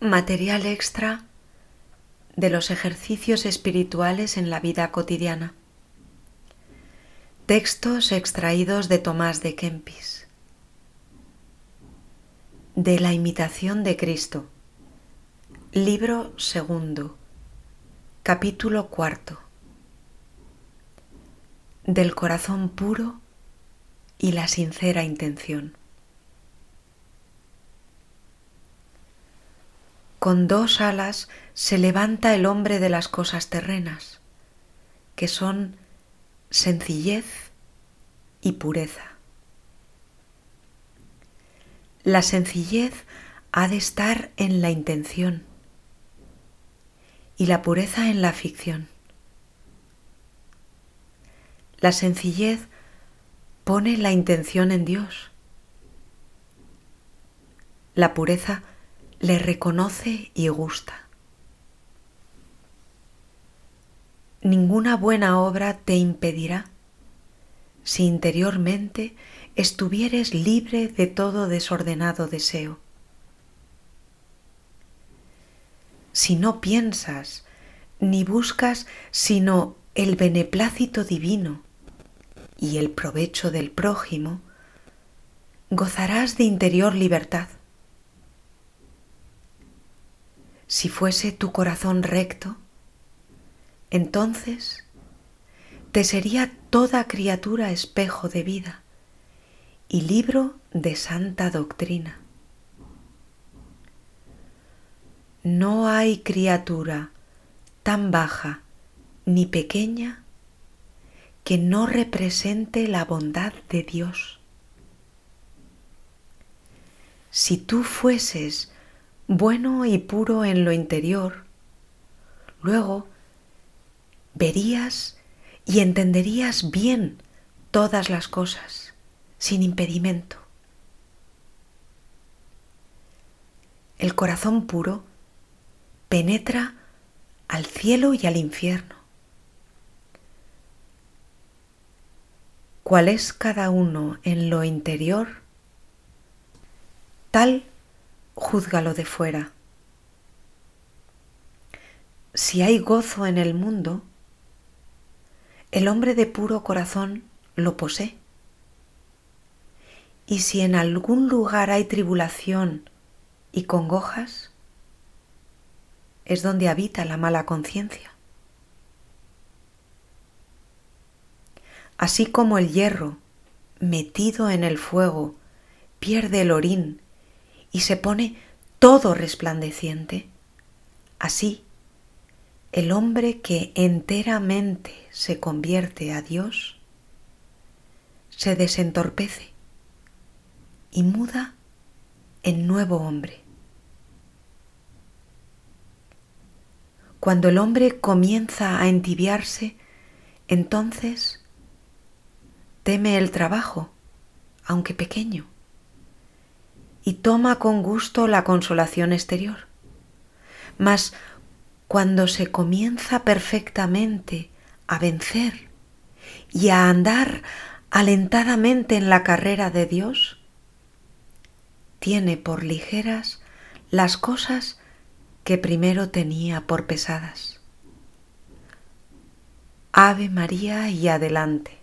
Material extra de los ejercicios espirituales en la vida cotidiana. Textos extraídos de Tomás de Kempis. De la imitación de Cristo. Libro segundo. Capítulo cuarto. Del corazón puro y la sincera intención. Con dos alas se levanta el hombre de las cosas terrenas, que son sencillez y pureza. La sencillez ha de estar en la intención y la pureza en la ficción. La sencillez pone la intención en Dios. La pureza le reconoce y gusta. Ninguna buena obra te impedirá si interiormente estuvieres libre de todo desordenado deseo. Si no piensas ni buscas sino el beneplácito divino y el provecho del prójimo, gozarás de interior libertad. Si fuese tu corazón recto, entonces te sería toda criatura espejo de vida y libro de santa doctrina. No hay criatura tan baja ni pequeña que no represente la bondad de Dios. Si tú fueses bueno y puro en lo interior, luego verías y entenderías bien todas las cosas sin impedimento. El corazón puro penetra al cielo y al infierno. Cuál es cada uno en lo interior, tal júzgalo de fuera. Si hay gozo en el mundo, el hombre de puro corazón lo posee. Y si en algún lugar hay tribulación y congojas, es donde habita la mala conciencia. Así como el hierro, metido en el fuego, pierde el orín y se pone todo resplandeciente, así el hombre que enteramente se convierte a Dios se desentorpece y muda en nuevo hombre. Cuando el hombre comienza a entibiarse, entonces teme el trabajo, aunque pequeño y toma con gusto la consolación exterior. Mas cuando se comienza perfectamente a vencer y a andar alentadamente en la carrera de Dios, tiene por ligeras las cosas que primero tenía por pesadas. Ave María y adelante.